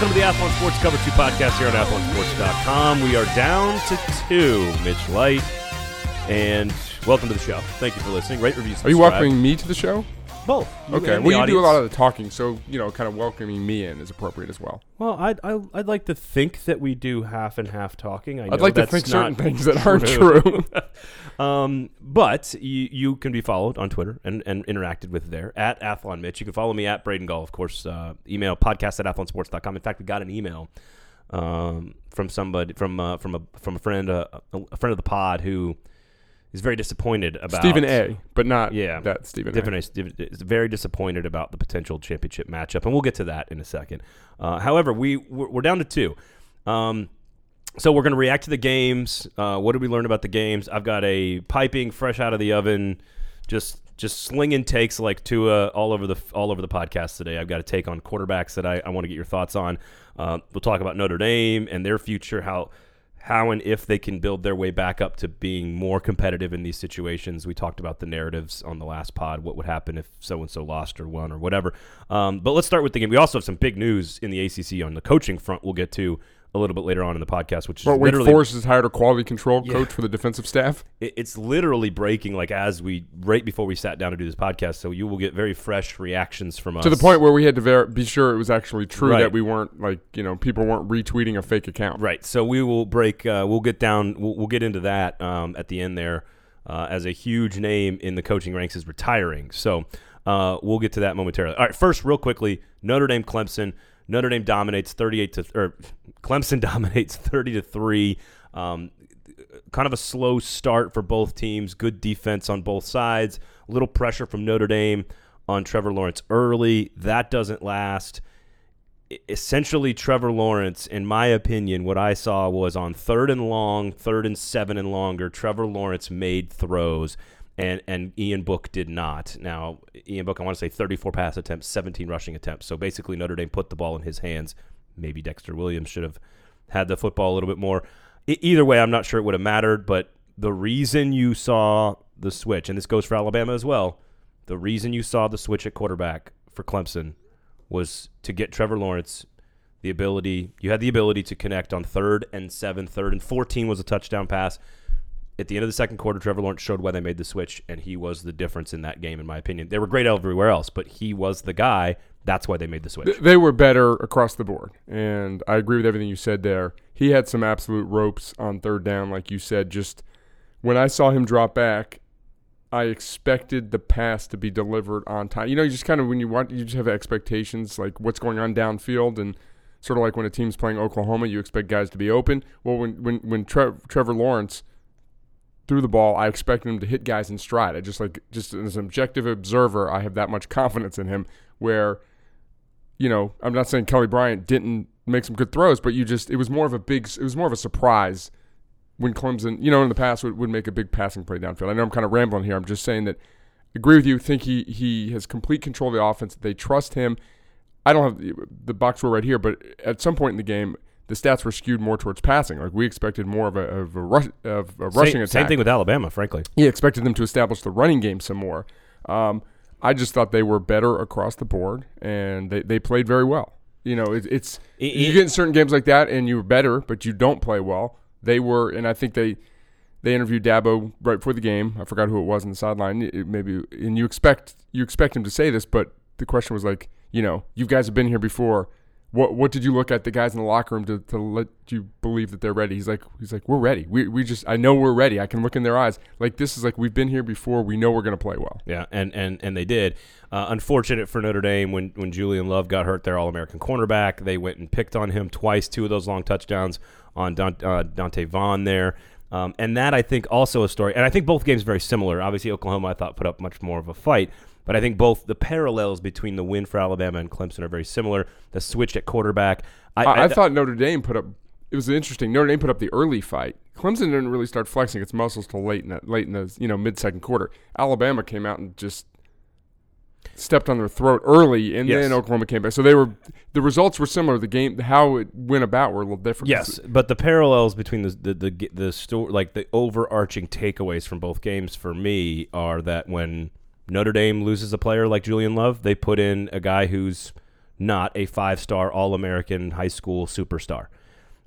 Welcome to the Athlon Sports Cover 2 podcast here on athlonsports.com. We are down to two, Mitch Light. And welcome to the show. Thank you for listening. Rate, review, Are you subscribe. welcoming me to the show? Both. You Okay. Well, you do a lot of the talking, so you know, kind of welcoming me in is appropriate as well. Well, I'd, I, I'd like to think that we do half and half talking. I I'd like to think certain things that aren't true. um, but you, you can be followed on Twitter and, and interacted with there at Athlon Mitch. You can follow me at Braden Gall, of course. Uh, email podcast at athlonsports.com. In fact, we got an email um, from somebody from uh, from a from a friend uh, a friend of the pod who is very disappointed about Stephen A, but not Yeah, that Stephen A. different. Stephen is very disappointed about the potential championship matchup, and we'll get to that in a second. Uh, however, we we're, we're down to two. Um, so we're going to react to the games. Uh, what did we learn about the games? I've got a piping fresh out of the oven, just just slinging takes like Tua all over the all over the podcast today. I've got a take on quarterbacks that I, I want to get your thoughts on. Uh, we'll talk about Notre Dame and their future, how how and if they can build their way back up to being more competitive in these situations. We talked about the narratives on the last pod. What would happen if so and so lost or won or whatever. Um, but let's start with the game. We also have some big news in the ACC on the coaching front. We'll get to a little bit later on in the podcast, which is But Wake Forest has hired a quality control Yeah. coach for the defensive staff. it- it's literally breaking like as we right before we sat down to do this podcast. So you will get very fresh reactions from us To the point where we had to ver- be sure it was actually true Right. that we weren't like you know people weren't retweeting a fake account. Right. So we will break. Uh, we'll get down. We'll, we'll get into that um, at the end there, uh, as a huge name in the coaching ranks is retiring. So uh, we'll get to that momentarily. All right. First, real quickly, Notre Dame, Clemson. Notre Dame dominates thirty-eight to or Clemson dominates thirty to three. Um, kind of a slow start for both teams. Good defense on both sides. A little pressure from Notre Dame on Trevor Lawrence early. That doesn't last essentially Trevor Lawrence, in my opinion, what I saw was on third and long, third and seven and longer, Trevor Lawrence made throws and and Ian Book did not. Now, Ian Book, I want to say 34 pass attempts, 17 rushing attempts. So basically Notre Dame put the ball in his hands. Maybe Dexter Williams should have had the football a little bit more. E- either way, I'm not sure it would have mattered, but the reason you saw the switch, and this goes for Alabama as well, the reason you saw the switch at quarterback for Clemson was to get Trevor Lawrence the ability. You had the ability to connect on third and seven, third and fourteen was a touchdown pass. At the end of the second quarter, Trevor Lawrence showed why they made the switch, and he was the difference in that game, in my opinion. They were great everywhere else, but he was the guy. That's why they made the switch. They were better across the board, and I agree with everything you said there. He had some absolute ropes on third down, like you said. Just when I saw him drop back, I expected the pass to be delivered on time. You know, you just kind of when you want, you just have expectations like what's going on downfield, and sort of like when a team's playing Oklahoma, you expect guys to be open. Well, when when when Tre- Trevor Lawrence threw the ball, I expected him to hit guys in stride. I just like just as an objective observer, I have that much confidence in him. Where, you know, I'm not saying Kelly Bryant didn't make some good throws, but you just it was more of a big, it was more of a surprise when Clemson, you know, in the past would, would make a big passing play downfield. I know I'm kind of rambling here. I'm just saying that. Agree with you. Think he he has complete control of the offense. They trust him. I don't have the, the box score right here, but at some point in the game, the stats were skewed more towards passing. Like we expected more of a of a, rush, of a rushing same, attack. same thing with Alabama, frankly. He expected them to establish the running game some more. Um, I just thought they were better across the board, and they, they played very well. You know, it, it's I- you get in certain games like that, and you're better, but you don't play well. They were, and I think they they interviewed Dabo right before the game. I forgot who it was on the sideline. It- maybe, and you expect you expect him to say this, but the question was like, you know, you guys have been here before. What what did you look at the guys in the locker room to, to let you believe that they're ready? He's like he's like we're ready. We we just I know we're ready. I can look in their eyes. Like this is like we've been here before. We know we're going to play well. Yeah, and and and they did. Uh, unfortunate for Notre Dame when when Julian Love got hurt, their All American cornerback. They went and picked on him twice. Two of those long touchdowns on Don, uh, Donte Vaughn there. Um, and that I think also a story. And I think both games very similar. Obviously, Oklahoma I thought put up much more of a fight. But I think both the parallels between the win for Alabama and Clemson are very similar. The switch at quarterback. I, I thought Notre Dame put up. It was interesting. Notre Dame put up the early fight. Clemson didn't really start flexing its muscles till late in that late in the you know mid second quarter. Alabama came out and just stepped on their throat early, and Yes. then Oklahoma came back. So they were the results were similar. The game, how it went about, were a little different. Yes, but the parallels between the the the, the story, like the overarching takeaways from both games for me are that when Notre Dame loses a player like Julian Love, they put in a guy who's not a five star All American high school superstar.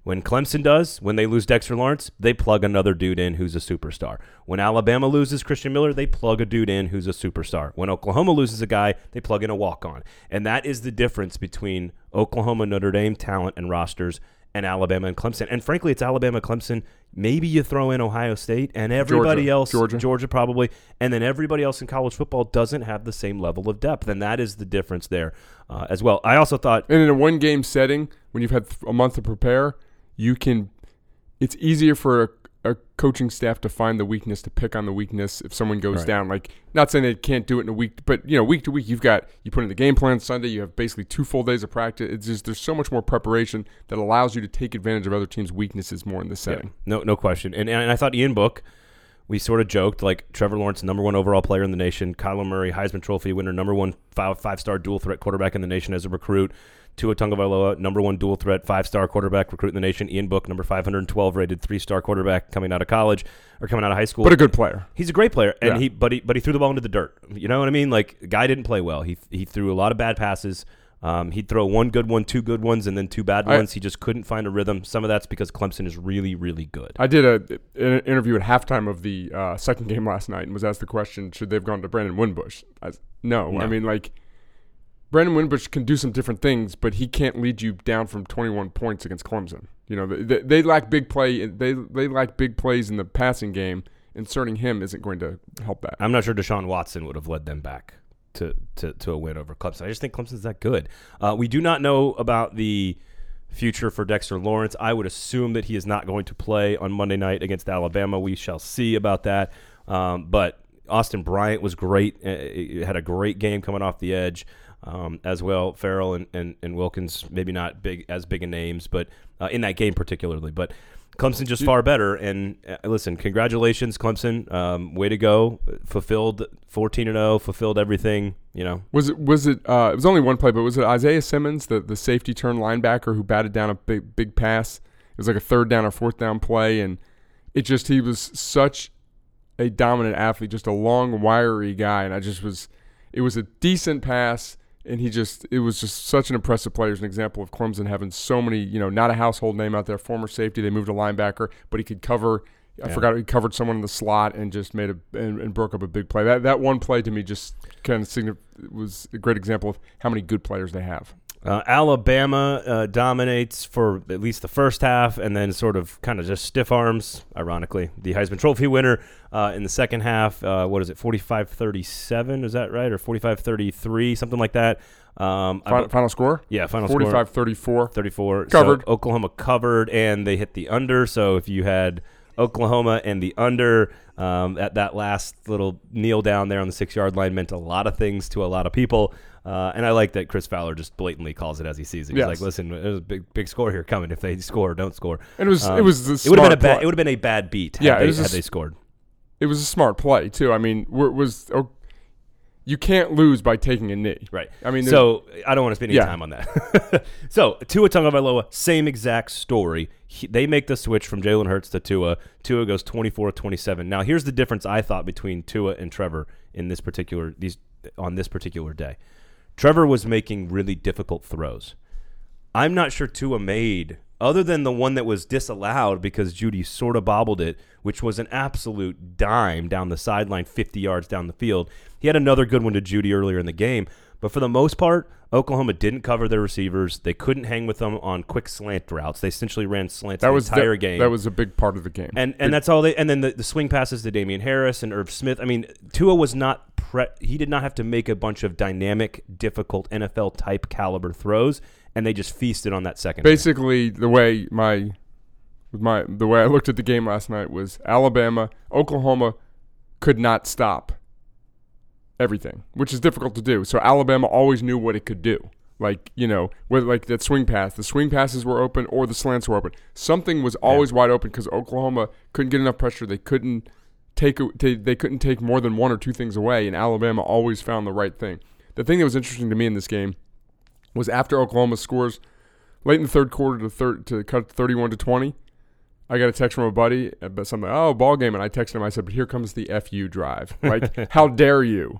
When Clemson does, when they lose Dexter Lawrence, they plug another dude in who's a superstar. When Alabama loses Christian Miller, they plug a dude in who's a superstar. When Oklahoma loses a guy, they plug in a walk on. And that is the difference between Oklahoma, Notre Dame talent and rosters and Alabama and Clemson. And frankly, it's Alabama, Clemson. Maybe you throw in Ohio State and everybody Georgia. else, Georgia. Georgia probably, and then everybody else in college football doesn't have the same level of depth. And that is the difference there uh, as well. I also thought And in a one game setting, when you've had th- a month to prepare, you can. It's easier for a, coaching staff to find the weakness to pick on the weakness if someone goes Right. down. Like, not saying they can't do it in a week, but you know, week to week, you've got you put in the game plan Sunday. You have basically two full days of practice. It's just there's so much more preparation that allows you to take advantage of other teams' weaknesses more in this setting. No, no question. And, and I thought Ian Book, we sort of joked like Trevor Lawrence, number one overall player in the nation. Kyler Murray, Heisman Trophy winner, number one five five star dual threat quarterback in the nation as a recruit. Tua Tagovailoa, number one dual threat five star quarterback recruit in the nation. Ian Book, number five hundred twelve rated three star quarterback coming out of college or coming out of high school. But a good player. He's a great player, and Yeah. he but he but he threw the ball into the dirt. You know what I mean? Like guy didn't play well. He he threw a lot of bad passes. Um, he'd throw one good one, two good ones, and then two bad I- ones. he just couldn't find a rhythm. Some of that's because Clemson is really really good. I did a an interview at halftime of the uh, second game last night and was asked the question: Should they have gone to Brandon Wimbush? I, no, No. I mean like Brandon Wimbush can do some different things, but he can't lead you down from 21 points against Clemson. You know, they, they lack big play. They they lack big plays in the passing game. Inserting him isn't going to help that. I'm not sure Deshaun Watson would have led them back to, to, to a win over Clemson. I just think Clemson's that good. Uh, we do not know about the future for Dexter Lawrence. I would assume that he is not going to play on Monday night against Alabama. We shall see about that. Um, but Austin Bryant was great. Uh, he had a great game coming off the edge. Um, as well, Ferrell and, and, and Wilkins, maybe not big as big a names, but uh, in that game particularly. But Clemson just far better. And uh, listen, congratulations, Clemson. Um, way to go. Fulfilled 14 and 0. Fulfilled everything. You know. Was it was it? Uh, it was only one play, but was it Isaiah Simmons, the, the safety turn linebacker who batted down a big big pass? It was like a third down or fourth down play, and it just he was such a dominant athlete, just a long wiry guy, and I just was. It was a decent pass, and he just it was just such an impressive player. As an example of Clemson having so many, you know, not a household name out there. Former safety, they moved to linebacker, but he could cover. I forgot he covered someone in the slot and just made a and, and broke up a big play. That that one play to me just kind of signif- was a great example of how many good players they have. Uh, Alabama uh, dominates for at least the first half, and then sort of kind of just stiff arms, ironically, the Heisman Trophy winner uh, in the second half. Uh, what is it, 45 37? Is that right? Or 45 33, something like that. Um, Final, final score yeah, final score 45 34. 34. Covered. So Oklahoma covered, and they hit the under. So if you had Oklahoma and the under um, at that last little kneel down there on the six yard line meant a lot of things to a lot of people. Uh, and I like that Chris Fowler just blatantly calls it as he sees it. He's Yes. like, "Listen, there's a big, big score here coming. If they score or don't score, And it was Um, it was the it would have been a bad. It would have been a bad beat. Yeah, it they, was a had they scored. it was a smart play too. I mean, was oh, you can't lose by taking a knee. Right. I mean, so I don't want to spend any Yeah. time on that. so Tua Tagovailoa, same exact story. He, they make the switch from Jalen Hurts to Tua. Tua goes 24-27. Now here's the difference I thought between Tua and Trevor in this particular these on this particular day. Trevor was making really difficult throws. I'm not sure Tua made other than the one that was disallowed because Jeudy sort of bobbled it, which was an absolute dime down the sideline, 50 yards down the field. He had another good one to Jeudy earlier in the game, but for the most part, Oklahoma didn't cover their receivers. They couldn't hang with them on quick slant routes. They essentially ran slants that the was entire that, game. That was a big part of the game. And and that's all they. And then the, the swing passes to Damien Harris and Irv Smith. I mean, Tua was not pre. He did not have to make a bunch of dynamic, difficult NFL type caliber throws, and they just feasted on that second. half. basically the way my my the way I looked at the game last night was Alabama, Oklahoma could not stop everything, which is difficult to do. So Alabama always knew what it could do. Like, you know, whether like that swing pass, the swing passes were open or the slants were open. Something was always wide open because Oklahoma couldn't get enough pressure. They couldn't take they, they couldn't take more than one or two things away and Alabama always found the right thing. The thing that was interesting to me in this game was after Oklahoma scores late in the third quarter to third to cut 31 to 20. I got a text from a buddy uh, about something. Oh, ball game, and I texted him. I said, "But here comes the fu drive. Like, how dare you,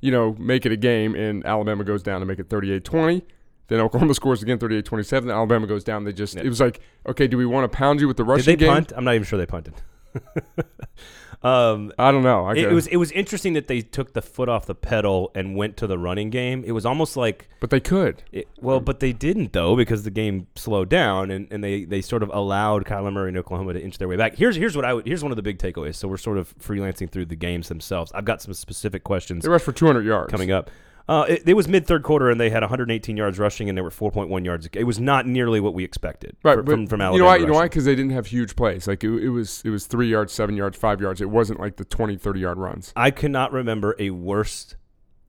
you know, make it a game?" And Alabama goes down to make it 38-20. Then Oklahoma scores again, 38-27. Alabama goes down. They just Yeah. it was like, okay, do we want to pound you with the Did they game? punt? I'm not even sure they punted. Um, I don't know. I it, it was it was interesting that they took the foot off the pedal and went to the running game. It was almost like but they could. It, well, but they didn't though because the game slowed down and, and they, they sort of allowed Kyler Murray and Oklahoma to inch their way back. Here's here's what I would here's one of the big takeaways. So we're sort of freelancing through the games themselves. I've got some specific questions They rushed for 200 yards. coming up. Uh, it, it was mid third quarter and they had 118 yards rushing and they were 4.1 yards. It was not nearly what we expected Right, but from from Alabama. You know why? You know why? Because they didn't have huge plays. Like it, it was, it was three yards, seven yards, five yards. It wasn't like the 20, 30 yard runs. I cannot remember a worse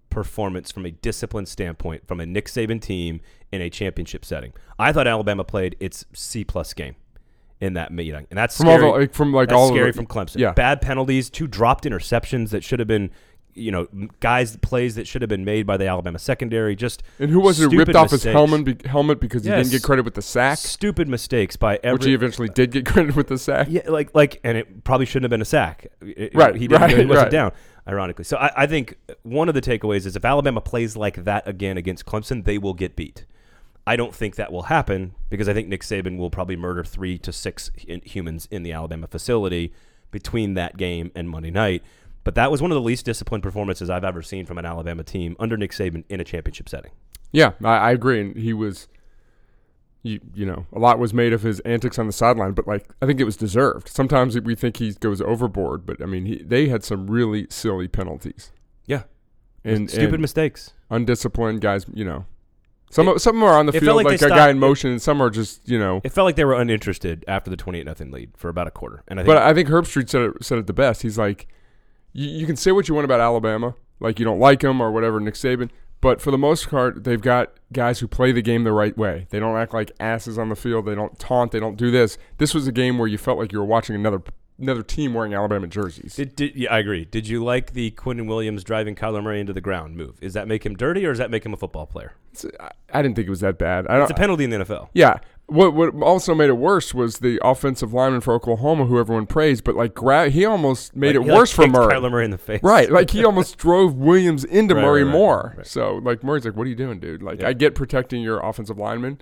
performance from a discipline standpoint from a Nick Saban team in a championship setting. I thought Alabama played its C plus game in that meeting, and that's From scary. all the, like, from like that's all scary from Clemson. Yeah. bad penalties, two dropped interceptions that should have been, you know, guys plays that should have been made by the Alabama secondary. Just And who was it? Ripped off his helmet, be, helmet because he Yes. didn't get credit with the sack, stupid mistakes by every. which he eventually did get credit with the sack. Yeah, like like, and it probably shouldn't have been a sack. It- Right, he didn't. right, he wasn't right. down. Ironically, so I, I think one of the takeaways is if Alabama plays like that again against Clemson, they will get beat. I don't think that will happen because I think Nick Saban will probably murder three to six in- humans in the Alabama facility between that game and Monday night. But that was one of the least disciplined performances I've ever seen from an Alabama team under Nick Saban in a championship setting. Yeah, I, I agree. And he was, you, you know, a lot was made of his antics on the sideline, but like I think it was deserved. Sometimes we think he goes overboard, but I mean, he, they had some really silly penalties. Yeah. and Stupid and mistakes. undisciplined guys. You know, some of- some are on the field like like, a guy in motion, and some are just you know. It felt like they were uninterested after the twenty-eight nothing lead for about a quarter. And I think But I think Herbstreit said it, said it the best. He's like, you, you can say what you want about Alabama, like you don't like them or whatever, Nick Saban. But for the most part, they've got guys who play the game the right way. They don't act like asses on the field. They don't taunt. They don't do this. This was a game where you felt like you were watching another another team wearing Alabama jerseys. Did, did, yeah, I agree. Did you like the Quinnen Williams driving Kyler Murray into the ground move? Is that make him dirty or does that make him a football player? It's- I, I didn't think it was that bad. I It's a penalty in the NFL. Yeah. What what also made it worse was the offensive lineman for Oklahoma, who everyone praised, but like gra- he almost made Like, it he, like, worse for Murray. Kyler Murray in the face. Right, like he almost drove Williams into Right, Murray right, more. right. So like Murray's like, "What are you doing, dude?" Like Yeah. I get protecting your offensive lineman,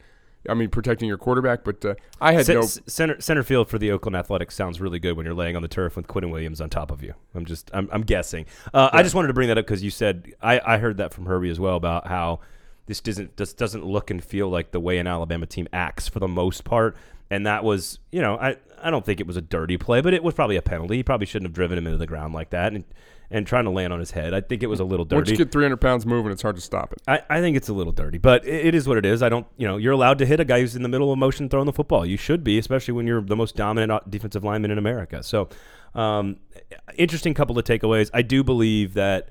I mean protecting your quarterback, but uh, I had C- no. center center field for the Oakland Athletics sounds really good when you're laying on the turf with Quinnen Williams on top of you. I'm just I'm, I'm guessing. Uh, I just wanted to bring that up because you said I, I heard that from Herbie as well about how this doesn't this doesn't look and feel like the way an Alabama team acts for the most part. And that was, you know, I, I don't think it was a dirty play, but it was probably a penalty. He probably shouldn't have driven him into the ground like that and, and trying to land on his head. I think it was a little dirty. Once you get 300 pounds moving, it's hard to stop it. I, I think it's a little dirty, but it, it is what it is. I don't, you know, you're allowed to hit a guy who's in the middle of motion throwing the football. You should be, especially when you're the most dominant defensive lineman in America. So, um, interesting couple of takeaways. I do believe that.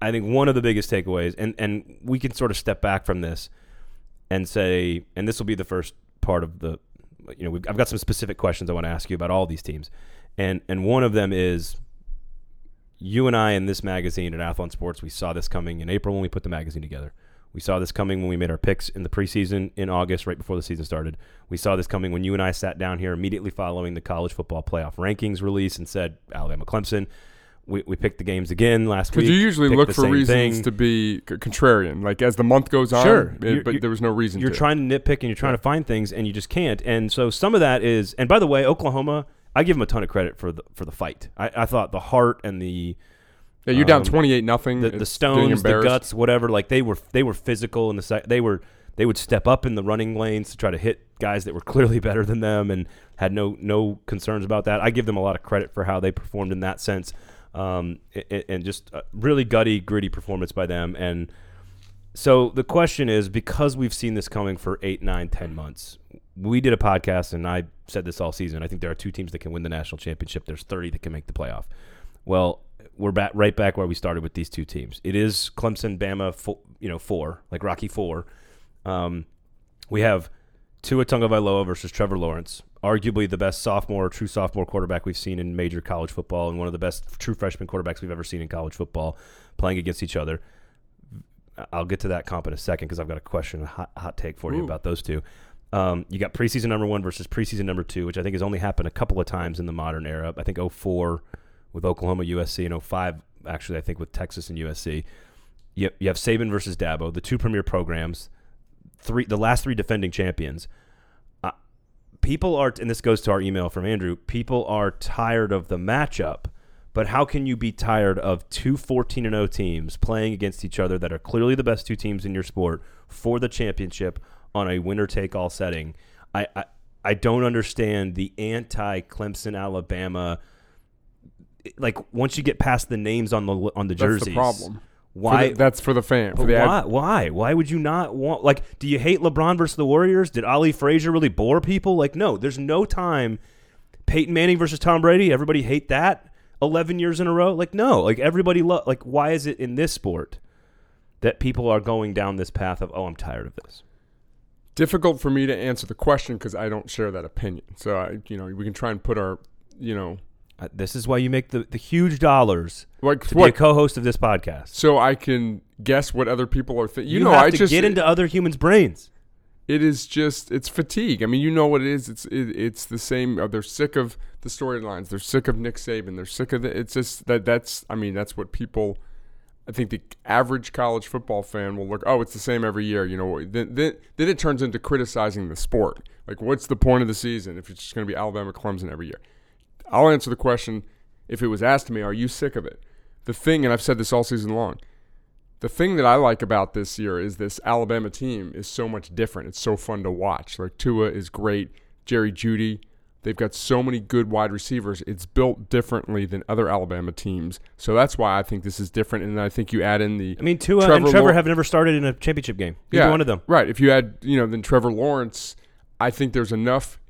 I think one of the biggest takeaways, and and we can sort of step back from this and say, and this will be the first part of the, you know, I've got some specific questions I want to ask you about all these teams, and and one of them is you and I in this magazine at Athlon Sports, we saw this coming in April when we put the magazine together. We saw this coming when we made our picks in the preseason in August, right before the season started. We saw this coming when you and I sat down here immediately following the college football playoff rankings release and said Alabama Clemson. We, we picked the games again last week. Because you usually look for reasons thing. to be c- contrarian. Like as the month goes on, Sure. it- You're- but you're- there was no reason You're to. trying to nitpick and you're trying to find things and you just can't. And so some of that is, and by the way, Oklahoma, I give them a ton of credit for the for the fight. I, I thought the heart and the yeah, you're down um, 28 nothing. the, the stones, the guts, whatever. Like they were they were physical in the they were they would step up in the running lanes to try to hit guys that were clearly better than them and had no no concerns about that. I give them a lot of credit for how they performed in that sense, um, and, and just really gutty, gritty performance by them. And so the question is, because we've seen this coming for eight, nine, ten months, we did a podcast, and I said this all season. I think there are two teams that can win the national championship. There's 30 that can make the playoff. Well, we're back right back where we started with these two teams. It is Clemson, Bama, you know, four like Rocky Four. Um, we have Tua Tagovailoa versus Trevor Lawrence, arguably the best sophomore, true sophomore quarterback we've seen in major college football, and one of the best true freshman quarterbacks we've ever seen in college football, playing against each other. I'll get to that comp in a second because I've got a question, a hot, hot take for you about those two. Um, you got preseason number one versus preseason number two, which I think has only happened a couple of times in the modern era. I think 04 with Oklahoma, USC, and 05, actually, I think with Texas and USC. You, you have Saban versus Dabo, the two premier programs. three the last three defending champions. People are, and this goes to our email from Andrew. People are tired of the matchup. But how can you be tired of two 14 and 0 teams playing against each other that are clearly the best two teams in your sport for the championship on a winner take all setting? I, I I don't understand the anti Clemson Alabama. Like once you get past the names on the on the That's jerseys, the problem. Why? For the- that's for the fan. For the ad- why? Why? Why would you not want? Like, do you hate LeBron versus the Warriors? Did Ali Frazier really bore people? Like, no. There's no time. Peyton Manning versus Tom Brady. Everybody hate that. Eleven years in a row. Like, no. Like everybody. Lo- like, why is it in this sport that people are going down this path of? Oh, I'm tired of this. difficult for me to answer the question because I don't share that opinion. So I, you know, we can try and put our, you know, this is why you make the, the huge dollars like to be a co-host of this podcast. so I can guess what other people are thinking. You, You, know, have I to just get into other humans' brains. it is just it's fatigue. I mean, you know what it is. It's it, it's the same. Uh, they're sick of the storylines. They're sick of Nick Saban. They're sick of the. It's just that that's. I mean, that's what people. I think the average college football fan will look. Oh, it's the same every year. You know, then then, then it turns into criticizing the sport. Like, what's the point of the season if it's just going to be Alabama Clemson every year? I'll answer the question if it was asked to me. Are you sick of it? The thing, and I've said this all season long. The thing that I like about this year is this Alabama team is so much different. It's so fun to watch. Like Tua is great, Jerry Jeudy. They've got so many good wide receivers. It's built differently than other Alabama teams. So that's why I think this is different. And I think you add in the I mean, Tua Trevor and Trevor Lawrence- have never started in a championship game. Either one of them. Right. If you add, you know, then Trevor Lawrence, I think there's enough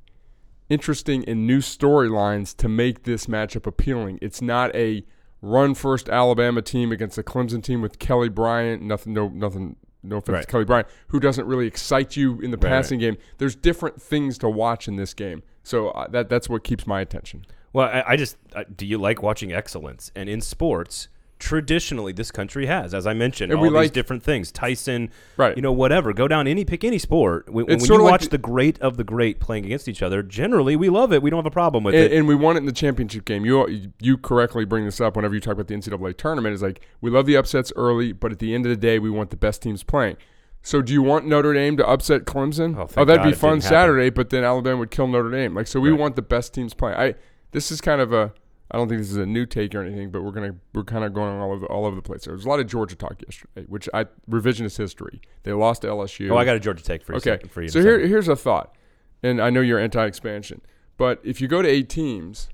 interesting and new storylines to make this matchup appealing. It's not a run first Alabama team against a Clemson team with Kelly Bryant. Nothing, no, nothing. No offense Right. to Kelly Bryant, who doesn't really excite you in the Right, passing game. There's different things to watch in this game, so uh, that that's what keeps my attention. Well, I, I just uh, do you like watching excellence? And in sports, traditionally, this country has, as I mentioned, And all we these like- different things. Tyson, Right. You know, whatever. Go down any pick any sport. When, when you sorta like watch the- the great of the great playing against each other, generally we love it. We don't have a problem with and, it. and we want it in the championship game. You you correctly bring this up whenever you talk about the NCAA tournament. Is like we love the upsets early, but at the end of the day, we want the best teams playing. So do you want Notre Dame to upset Clemson? Oh, oh thank that'd God be fun didn't happen. Saturday, but then Alabama would kill Notre Dame. Like so, we Right. want the best teams playing. I this is kind of a. I don't think this is a new take or anything, but we're gonna we're kind of going all over all over the place. There was a lot of Georgia talk yesterday, which I revisionist history. They lost to LSU. oh, I got a Georgia take for you. Okay. second- for you. So here, second. here's a thought, and I know you're anti-expansion, but if you go to eight teams,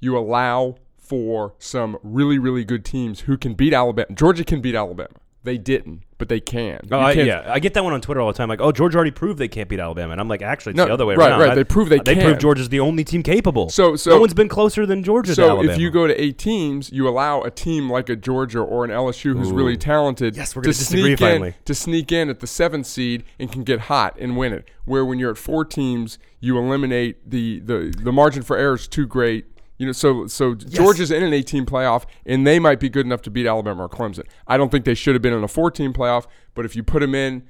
you allow for some really, really good teams who can beat Alabama. Georgia can beat Alabama. They didn't, but they can. Oh, I, yeah, I get that one on Twitter all the time. Like, oh, Georgia already proved they can't beat Alabama, and I'm like, actually, it's No, the other way right, around. right. I- They proved they They can. proved Georgia's the only team capable. So, so no one's been closer than Georgia. to So if you go to eight teams, you allow a team like a Georgia or an LSU who's Ooh. really talented Yes, we're to disagree sneak finally. in to sneak in at the seventh seed and can get hot and win it. Where when you're at four teams, you eliminate the the, the margin for error is too great. You know, so so Georgia's in an 18 playoff, and they might be good enough to beat Alabama or Clemson. I don't think they should have been in a 14 playoff, but if you put them in,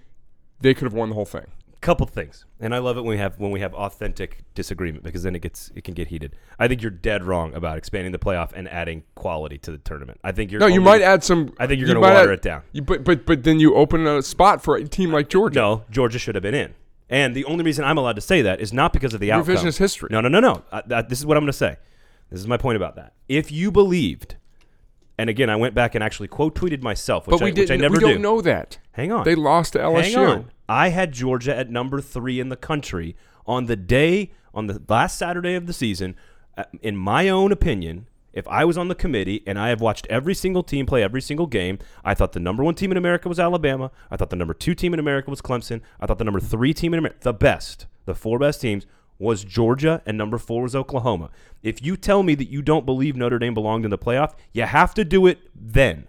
they could have won the whole thing. couple things, and I love it when we have when we have authentic disagreement because then it gets it can get heated. I think you're dead wrong about expanding the playoff and adding quality to the tournament. I think you're No, you might add some. I think you're you gonna water add- it down. You, but but but then you open a spot for a team like Georgia. No, Georgia should have been in. And the only reason I'm allowed to say that is not because of the outcome. Revisionist history. No, no, no, no. I, that, this is what I'm going to say. This is my point about that. If you believed, and again, I went back and actually quote tweeted myself, which, but we I, which I didn't. never we don't do. know that. Hang on. They lost to LSU. Hang on. I had Georgia at number three in the country on the day, on the last Saturday of the season. Uh, In my own opinion, if I was on the committee and I have watched every single team play every single game, I thought the number one team in America was Alabama. I thought the number two team in America was Clemson. I thought the number three team in America, the best, the four best teams, was Georgia, and number four was Oklahoma. If you tell me that you don't believe Notre Dame belonged in the playoff, you have to do it then.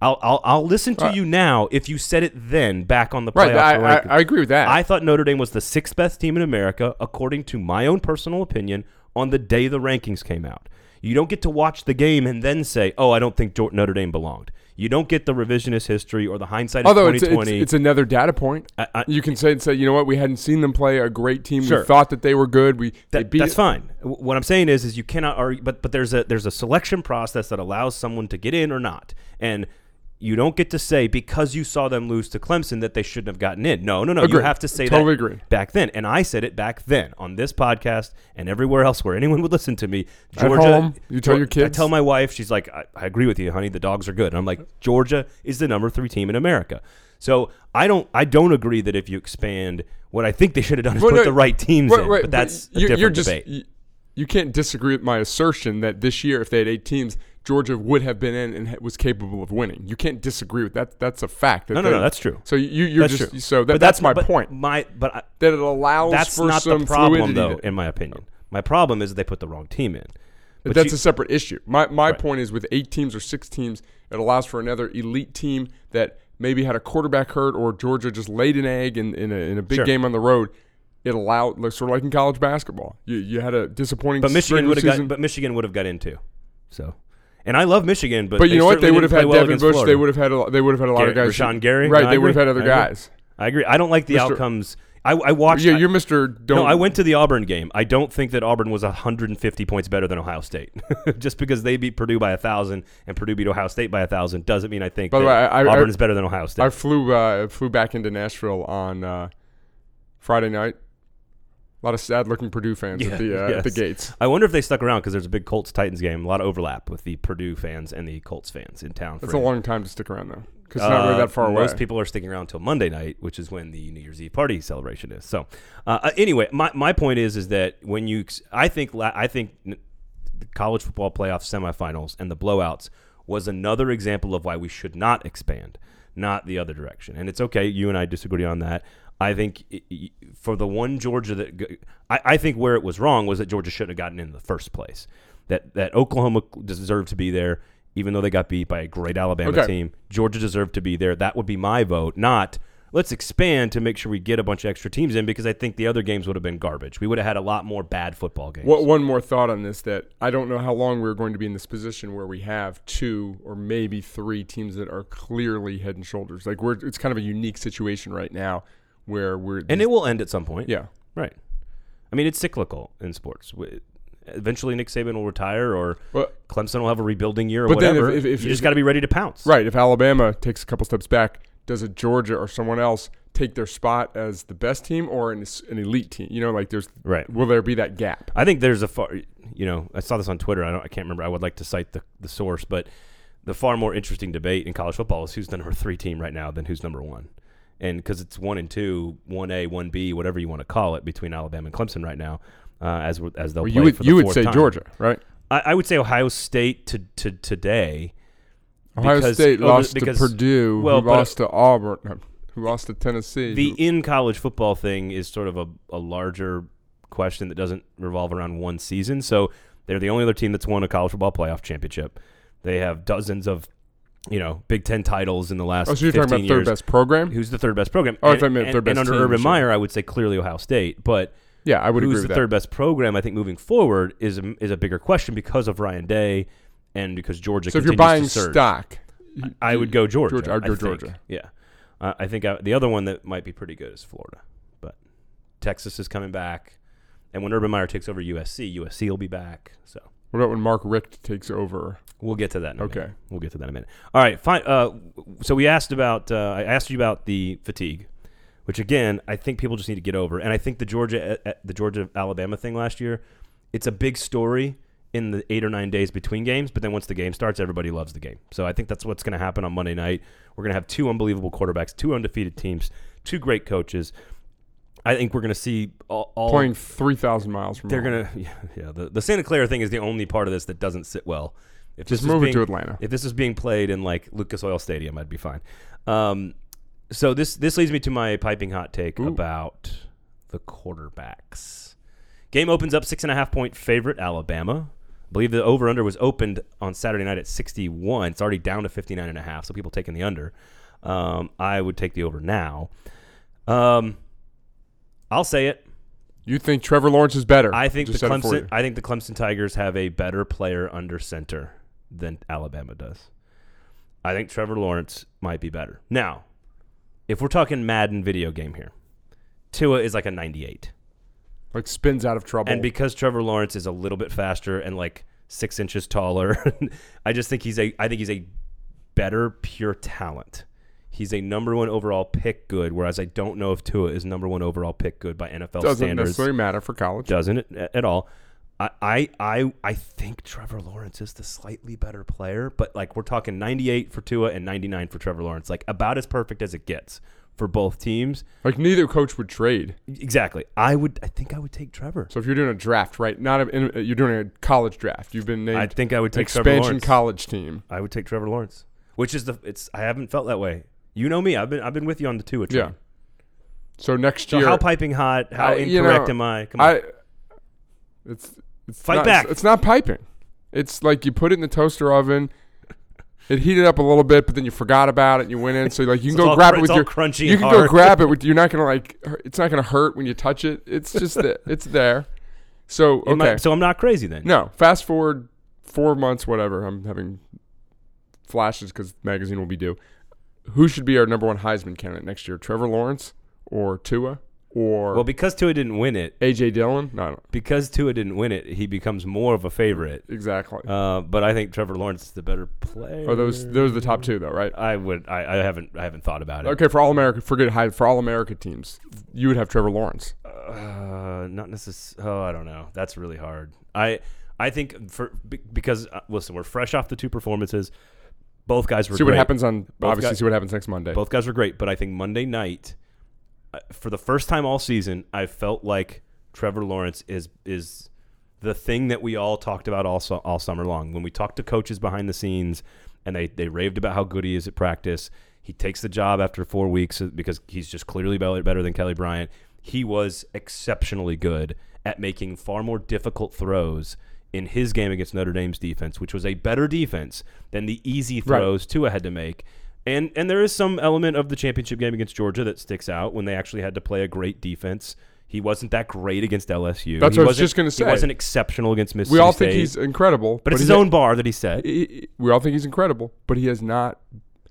I'll, I'll, I'll listen to Right. you now if you said it then back on the playoff. Right. I, I. I agree with that. I thought Notre Dame was the sixth best team in America, according to my own personal opinion, on the day the rankings came out. You don't get to watch the game and then say, "Oh, I don't think Notre Dame belonged." You don't get the revisionist history or the hindsight of Although it's, it's, 2020. it's another data point. I- I- you can say, and say, you know what, we hadn't seen them play a great team. Sure. We thought that they were good. We they beat that's it. fine. What I'm saying is, is you cannot argue, but but there's a there's a selection process that allows someone to get in or not. And you don't get to say because you saw them lose to Clemson that they shouldn't have gotten in. No, no, no. You have to say Totally that agree. back then, and I said it back then on this podcast and everywhere else where anyone would listen to me. At Georgia, home, you tell your I tell my wife, she's like, I, I agree with you, honey. The dogs are good. And I'm like, Georgia is the number three team in America. So I don't, I don't agree that if you expand, what I think they should have done is Well, put no, the right teams Right, in. right, but that's a you're, different you're just, debate. You, you can't disagree with my assertion that this year, if they had eight teams, Georgia would have been in and was capable of winning. You can't disagree with that. That's a fact. that No, no, they- no, that's true. So you, you're That's just true. so that, But that's, my but point. My, but I, That it allows that's for not some the problem, though, to- in my opinion. My problem is they put the wrong team in. But that's you- a separate issue. My my Right. point is with eight teams or six teams, it allows for another elite team that maybe had a quarterback hurt or Georgia just laid an egg in, in, a, in a big Sure. game on the road. It allowed, like, sort of like in college basketball, you you had a disappointing. But Michigan would have got. But Michigan would have got in too. So, and I love Michigan, but But you know what? They would have had well Devin Bush. They would have had a, they would have had a lot of guys. Rashan Gary? right? No, they would have had other I guys. I agree. I don't like the Mr. outcomes. I, I watched. Yeah, you're Mister. Don't. no, I went to the Auburn game. I don't think that Auburn was 150 points better than Ohio State. Just because they beat Purdue by a thousand and Purdue beat Ohio State by a thousand doesn't mean I think By the way, I- Auburn I- is better than Ohio State. I flew uh, flew back into Nashville on uh, Friday night. A lot of sad looking Purdue fans Yeah, at the uh, at the gates. I wonder if they stuck around because there's a big Colts Titans game. A lot of overlap with the Purdue fans and the Colts fans in town. That's a long time to stick around though, because it's not really Uh, that far away. Most people are sticking around until Monday night, which is when the New Year's Eve party celebration is. So, uh, uh, anyway, my, my point is is that when you, I think I think the college football playoff semifinals and the blowouts was another example of why we should not expand, not the other direction. And it's okay, you and I disagree on that. I think i- i- for the one Georgia that I think where it was wrong was that Georgia shouldn't have gotten in the first place. That that Oklahoma deserved to be there, even though they got beat by a great Alabama Okay. team. Georgia deserved to be there. That would be my vote. Not let's expand to make sure we get a bunch of extra teams in because I think the other games would have been garbage. We would have had a lot more bad football games. What, one more thought on this that I don't know how long we're going to be in this position where we have two or maybe three teams that are clearly head and shoulders. Like we're it's kind of a unique situation right now where we're and it will end at some point. yeah. Right. I mean, it's cyclical in sports. We- Eventually, Nick Saban will retire, or Well, Clemson will have a rebuilding year, or But then if- if- if- you just got to be ready to pounce. right. If Alabama takes a couple steps back, does it Georgia or someone else take their spot as the best team or an, an elite team? You know, like there's Right. will there be that gap? I think there's a far, you know, I saw this on Twitter. I don't, I can't remember. I would like to cite the, the source, but the far more interesting debate in college football is who's the number three team right now than who's number one, and because it's one and two, one A, one B, whatever you want to call it, between Alabama and Clemson right now, uh, as as they'll Well, play you would for the you would say time. Georgia, right? I, I would say Ohio State to to today. Ohio Because- State oh, lost because- to Purdue, well, who lost to Auburn, no, who lost to Tennessee. The who- in college football thing is sort of a, a larger question that doesn't revolve around one season. So they're the only other team that's won a college football playoff championship. They have dozens of, you know, Big Ten titles in the last oh, so you're 15 talking about third best program? Who's the third best program? Oh, I and, you meant and- third best and under team, Urban sure. Meyer, I would say clearly Ohio State. But Yeah, I would who's agree the that. third best program? I think moving forward is a, is a bigger question because of Ryan Day and because Georgia. So if you're buying stock, I would go Georgia. Georgia, I'd go. Georgia. Yeah, uh, I think I, the other one that might be pretty good is Florida, but Texas is coming back, and when Urban Meyer takes over USC, USC will be back. So What about when Mark Richt takes over? we'll get to that. In a Okay. minute. we'll get to that in a minute. All right, fine. Uh, so we asked about. Uh, I asked you about the fatigue, which again I think people just need to get over, and I think the Georgia uh, the Georgia Alabama thing last year, it's a big story in the eight or nine days between games, but then once the game starts, everybody loves the game. So I think that's what's going to happen on Monday night. We're going to have two unbelievable quarterbacks, two undefeated teams, two great coaches. I think we're going to see all, all Playing 3,000 miles from They're going to yeah, yeah. The, the Santa Clara thing is the only part of this that doesn't sit well. If Just move it to Atlanta. if this is being played in like Lucas Oil Stadium, I'd be fine. Um, so this this leads me to my piping hot take Ooh. about the quarterbacks. Game opens up six and a half point favorite Alabama. I believe the over under was opened on Saturday night at 61. It's already down to 59 and a half, so people taking the under. Um, I would take the over now. Um, I'll say it. You think Trevor Lawrence is better? I think the said it for Clemson. I think the Clemson Tigers have a better player under center than Alabama does. I think Trevor Lawrence might be better. Now, if we're talking Madden video game here, Tua is like a 98, Like spins out of trouble. and because Trevor Lawrence is a little bit faster and like six inches taller, I just think he's a. I think he's a better pure talent. He's a number one overall pick good, whereas I don't know if Tua is number one overall pick good by NFL Doesn't standards. necessarily matter for college. Doesn't it at all? I, I I I think Trevor Lawrence is the slightly better player, but like we're talking 98 for Tua and 99 for Trevor Lawrence, like about as perfect as it gets for both teams. Like neither coach would trade. Exactly. I would. I think I would take Trevor. So if you're doing a draft, right? Not a, in, uh, you're doing a college draft. You've been named I think I would take Trevor expansion Lawrence. college team. I would take Trevor Lawrence, which is the. It's. I haven't felt that way. You know me. I've been. I've been with you on the Tua train. Yeah. So next So year, how piping hot? How I- you incorrect know, am I? Come on. I it's, it's Fight not, back. It's, not piping. It's like you put it in the toaster oven. It heated up a little bit, but then you forgot about it. and You went in, so like you So can it's go all grab cr- it with it's all your crunchy You and can go grab it with. You're not gonna like. hu- It's not gonna hurt when you touch it. It's just that it's there. So Am I- okay, so I'm not crazy then. no. Fast forward four months, whatever. I'm having flashes because magazine will be due. Who should be our number one Heisman candidate next year? Trevor Lawrence or Tua or Well, because Tua didn't win it, AJ Dillon? No, no, because Tua didn't win it, he becomes more of a favorite. exactly. Uh, but I think Trevor Lawrence is the better player. Are those those are the top two though, right? I would. I, I haven't. I haven't thought about it. Okay, for all America, forget high for all America teams, you would have Trevor Lawrence. Uh, not necessarily. Oh, I don't know. That's really hard. I. I think for be- because uh, listen, we're fresh off the two performances. Both guys were See great. what happens on Both obviously. guys- see what happens next Monday. Both guys were great, but I think Monday night, uh, for the first time all season, I felt like Trevor Lawrence is is the thing that we all talked about all all summer long. When we talked to coaches behind the scenes, and they they raved about how good he is at practice. He takes the job after four weeks uh, because he's just clearly better than Kelly Bryant. He was exceptionally good at making far more difficult throws in his game against Notre Dame's defense, which was a better defense than the easy Right. throws Tua had to make. And and there is some element of the championship game against Georgia that sticks out when they actually had to play a great defense. He wasn't that great against LSU. That's he what I was just gonna say. He wasn't exceptional against Mississippi we all State, think he's incredible, but it's his own bar that he set. we all think he's incredible, but he has not.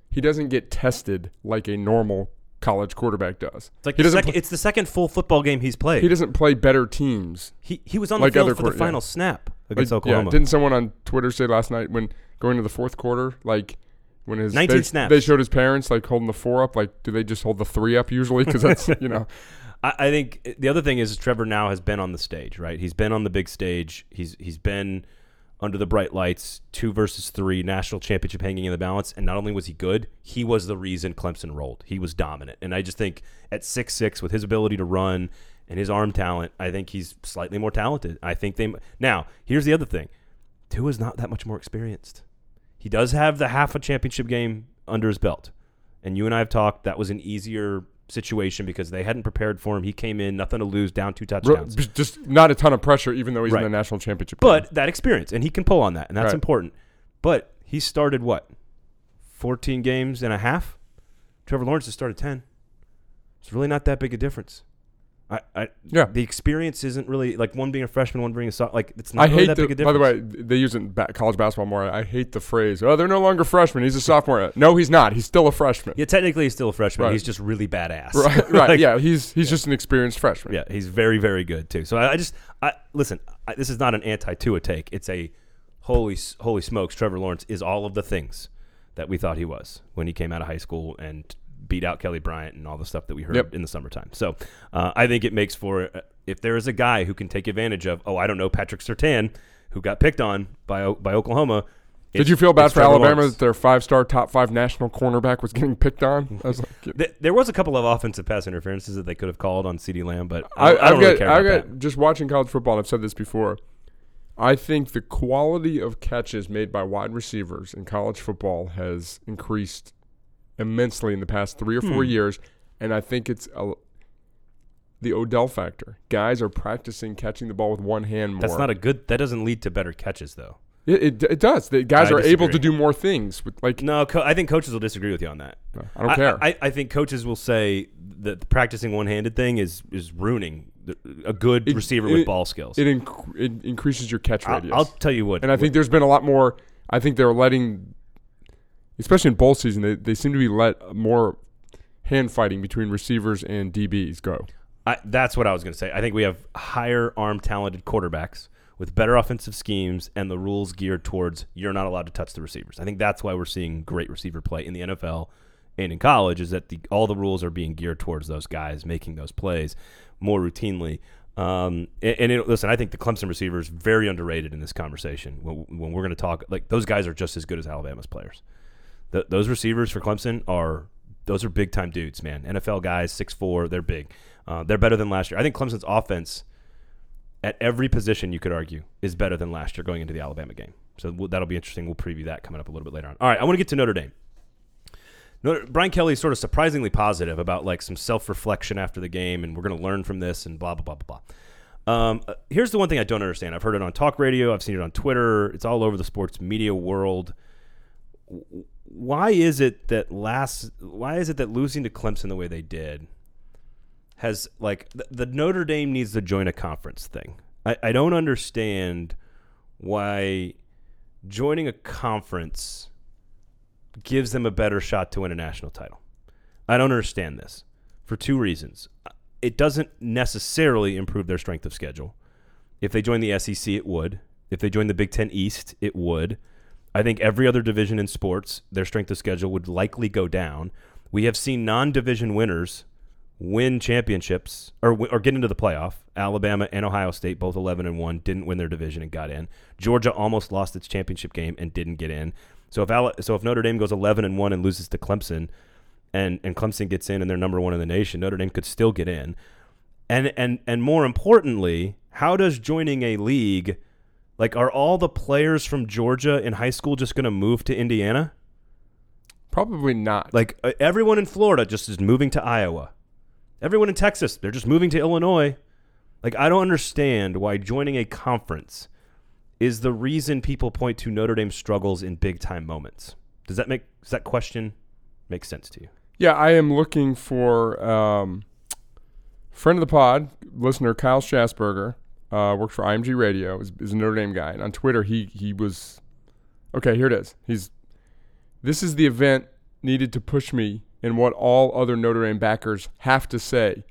He doesn't get tested like a normal college quarterback does. It's like he the doesn't. second, pl- it's the second full football game he's played. he doesn't play better teams. He he was on Like the field for the quar- yeah. final snap against Like, Oklahoma. Yeah, didn't someone on Twitter say last night when going to the fourth quarter, like when his 19 they, snaps. they showed his parents like holding the four up, like do they just hold the three up usually? Because that's you know I, I think the other thing is Trevor now has been on the stage, right? He's been on the big stage. He's he's been under the bright lights, two versus three, national championship hanging in the balance. And not only was he good, he was the reason Clemson rolled. He was dominant. And I just think at six six, with his ability to run and his arm talent, I think he's slightly more talented. I think they now here's the other thing: Tua's not that much more experienced. He does have the half a championship game under his belt. And you and I have talked that was an easier situation because they hadn't prepared for him. He came in, nothing to lose, down two touchdowns. just not a ton of pressure, even though he's Right. in the national championship. game. But that experience, and he can pull on that, and that's Right. important. But he started what? 14 games and a half? Trevor Lawrence has started 10. It's really not that big a difference. I, I Yeah. the experience isn't really like one being a freshman, one being a sophomore. like it's not I really hate that the. big a difference. By the way, they use it in ba- college basketball more. I hate the phrase. Oh, they're no longer freshmen. He's a sophomore. No, he's not. He's still a freshman. yeah, technically he's still a freshman. Right. He's just really badass. Right. Right. Like, yeah. He's he's just an experienced freshman. Yeah, he's very, very good too. So I, I just, I listen. I, this is not an anti-Tua take. It's a holy, holy smokes. Trevor Lawrence is all of the things that we thought he was when he came out of high school and beat out Kelly Bryant and all the stuff that we heard Yep. in the summertime. So uh, I think it makes for uh, if there is a guy who can take advantage of, oh, I don't know, Patrick Surtain, who got picked on by by Oklahoma. Did you feel bad for Alabama Lawrence. that their five-star, top five national cornerback was getting picked on? I was like, Th- There was a couple of offensive pass interferences that they could have called on CeeDee Lamb, but I, I, don't- I I've don't really got, care I've about got just watching college football. I've said this before. I think the quality of catches made by wide receivers in college football has increased immensely in the past three or four Hmm. years, and I think it's a, the Odell factor. Guys are practicing catching the ball with one hand more. that. That's not a good. That doesn't lead to better catches though. It, it, it does. The guys I are able to do more things. With like, No, co- I think coaches will disagree with you on that. I don't care. I, I think coaches will say that the practicing one-handed thing is is ruining the, a good It- receiver it- with ball skills. it, inc- it increases your catch I'll. I'll tell you what. And I think there's been a lot more. I think they're letting, especially in bowl season, they, they seem to be let more hand fighting between receivers and DBs go. I, that's what I was going to say. I think we have higher arm talented quarterbacks. with better offensive schemes and the rules geared towards you're not allowed to touch the receivers. I think that's why we're seeing great receiver play in the NFL and in college is that the, all the rules are being geared towards those guys making those plays more routinely. Um, and, and it, listen, I think the Clemson receivers very underrated in this conversation. When, when we're going to talk, like those guys are just as good as Alabama's players. The, those receivers for Clemson are those are big time dudes, man. NFL guys, six four, they're big. Uh, they're better than last year. I think Clemson's offense at every position you could argue is better than last year going into the Alabama game. So we'll, that'll be interesting. We'll preview that coming up a little bit later on. All right, I want to get to Notre Dame. Brian Kelly is sort of surprisingly positive about like some self reflection after the game, and we're going to learn from this, and blah blah blah blah blah. Um, uh, here's the one thing I don't understand. I've heard it on talk radio. I've seen it on Twitter. It's all over the sports media world. Why is it that last? Why is it that losing to Clemson the way they did has like the, the Notre Dame needs to join a conference thing? I, I don't understand why joining a conference gives them a better shot to win a national title. I don't understand this for two reasons. It doesn't necessarily improve their strength of schedule. If they join the SEC, it would. If they join the Big Ten East, it would. I think every other division in sports, their strength of schedule would likely go down. We have seen non division winners win championships or, or get into the playoff. Alabama and Ohio State, both 11 and 1, didn't win their division and got in. Georgia almost lost its championship game and didn't get in. So if Ale- so if Notre Dame goes 11 and 1 and loses to Clemson and and Clemson gets in and they're number 1 in the nation, Notre Dame could still get in. And and and more importantly, how does joining a league like are all the players from Georgia in high school just going to move to Indiana? Probably not. Like uh, everyone in Florida just is moving to Iowa. Everyone in Texas, they're just moving to Illinois. Like I don't understand why joining a conference is the reason people point to Notre Dame's struggles in big time moments. Does that make does that question make sense to you? Yeah, I am looking for um, friend of the pod, listener Kyle Strasburger, uh, works for IMG Radio, is, is a Notre Dame guy, and on Twitter he he was okay. Here it is. He's this is the event needed to push me in what all other Notre Dame backers have to say.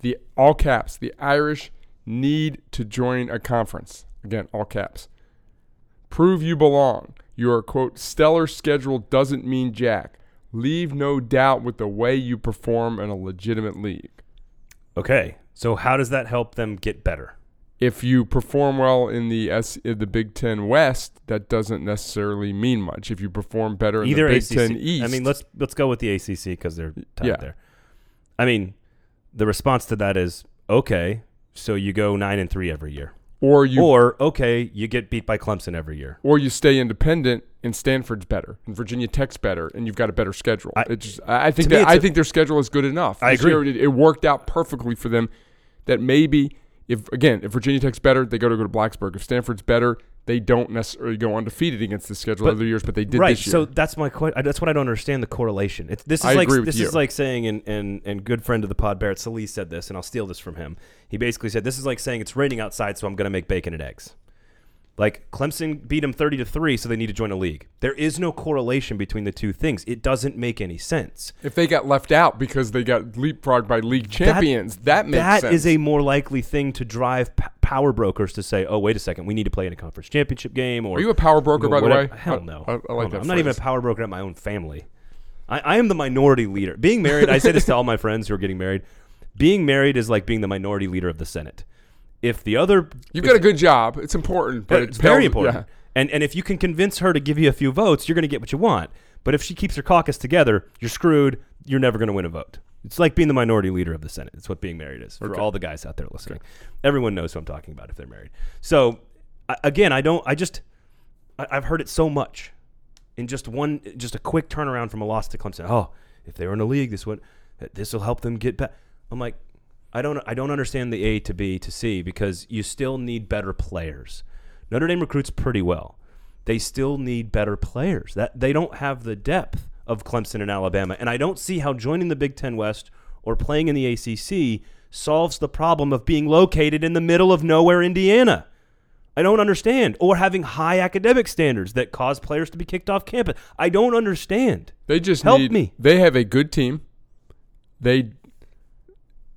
The all caps, the Irish need to join a conference. Again, all caps. Prove you belong. Your quote stellar schedule doesn't mean jack. Leave no doubt with the way you perform in a legitimate league. Okay, so how does that help them get better? If you perform well in the S, in the Big Ten West, that doesn't necessarily mean much. If you perform better in Either the Big ACC. Ten East, I mean, let's let's go with the ACC because they're tied Yeah. there. I mean, the response to that is okay. So you go nine and three every year, or you or okay, you get beat by Clemson every year. or you stay independent and Stanford's better and Virginia Tech's better and you've got a better schedule. I- it just, I think that, I think their schedule is good enough. I This agree. year It, it worked out perfectly for them. That maybe if again if Virginia Tech's better, they go to go to Blacksburg. If Stanford's better, they don't necessarily go undefeated against the schedule But- other years, but they did right. this year. So that's my question. That's what I don't understand the correlation. It's, this is I like agree with this you. is like saying, and, and and good friend of the pod, Barrett Sallee said this, and I'll steal this from him. He basically said this is like saying it's raining outside, so I'm going to make bacon and eggs. Like Clemson beat them thirty to three, so they need to join a league. There is no correlation between the two things. It doesn't make any sense. if they got left out because they got leapfrogged by league champions, that, makes That sense. is a more likely thing to drive p- power brokers to say, "Oh, wait a second, we need to play in a conference championship game." Or Are you a power broker, by the way? Hell no. I, I Hell like that. I'm not even a power broker at my own family. I, I am the minority leader. Being married, I say this to all my friends who are getting married. Being married is like being the minority leader of the Senate. If the other, You've got a good job. It's important, but it's very important. yeah. And and if you can convince her to give you a few votes, you're going to get what you want. But if she keeps her caucus together, you're screwed. You're never going to win a vote. It's like being the minority leader of the Senate. It's what being married is for Okay. all the guys out there listening. Everyone knows who I'm talking about if they're married. So again, I don't. I just I, I've heard it so much in just one, just a quick turnaround from a loss to Clemson. Oh, if they were in a league, this would this will help them get back. I'm like, I don't I don't understand the A to B to C because you still need better players. Notre Dame recruits pretty well. They still need better players. That they don't have the depth of Clemson and Alabama, and I don't see how joining the Big Ten West or playing in the ACC solves the problem of being located in the middle of nowhere, Indiana. I don't understand. Or having high academic standards that cause players to be kicked off campus. I don't understand. They just Help need. me. They have a good team. They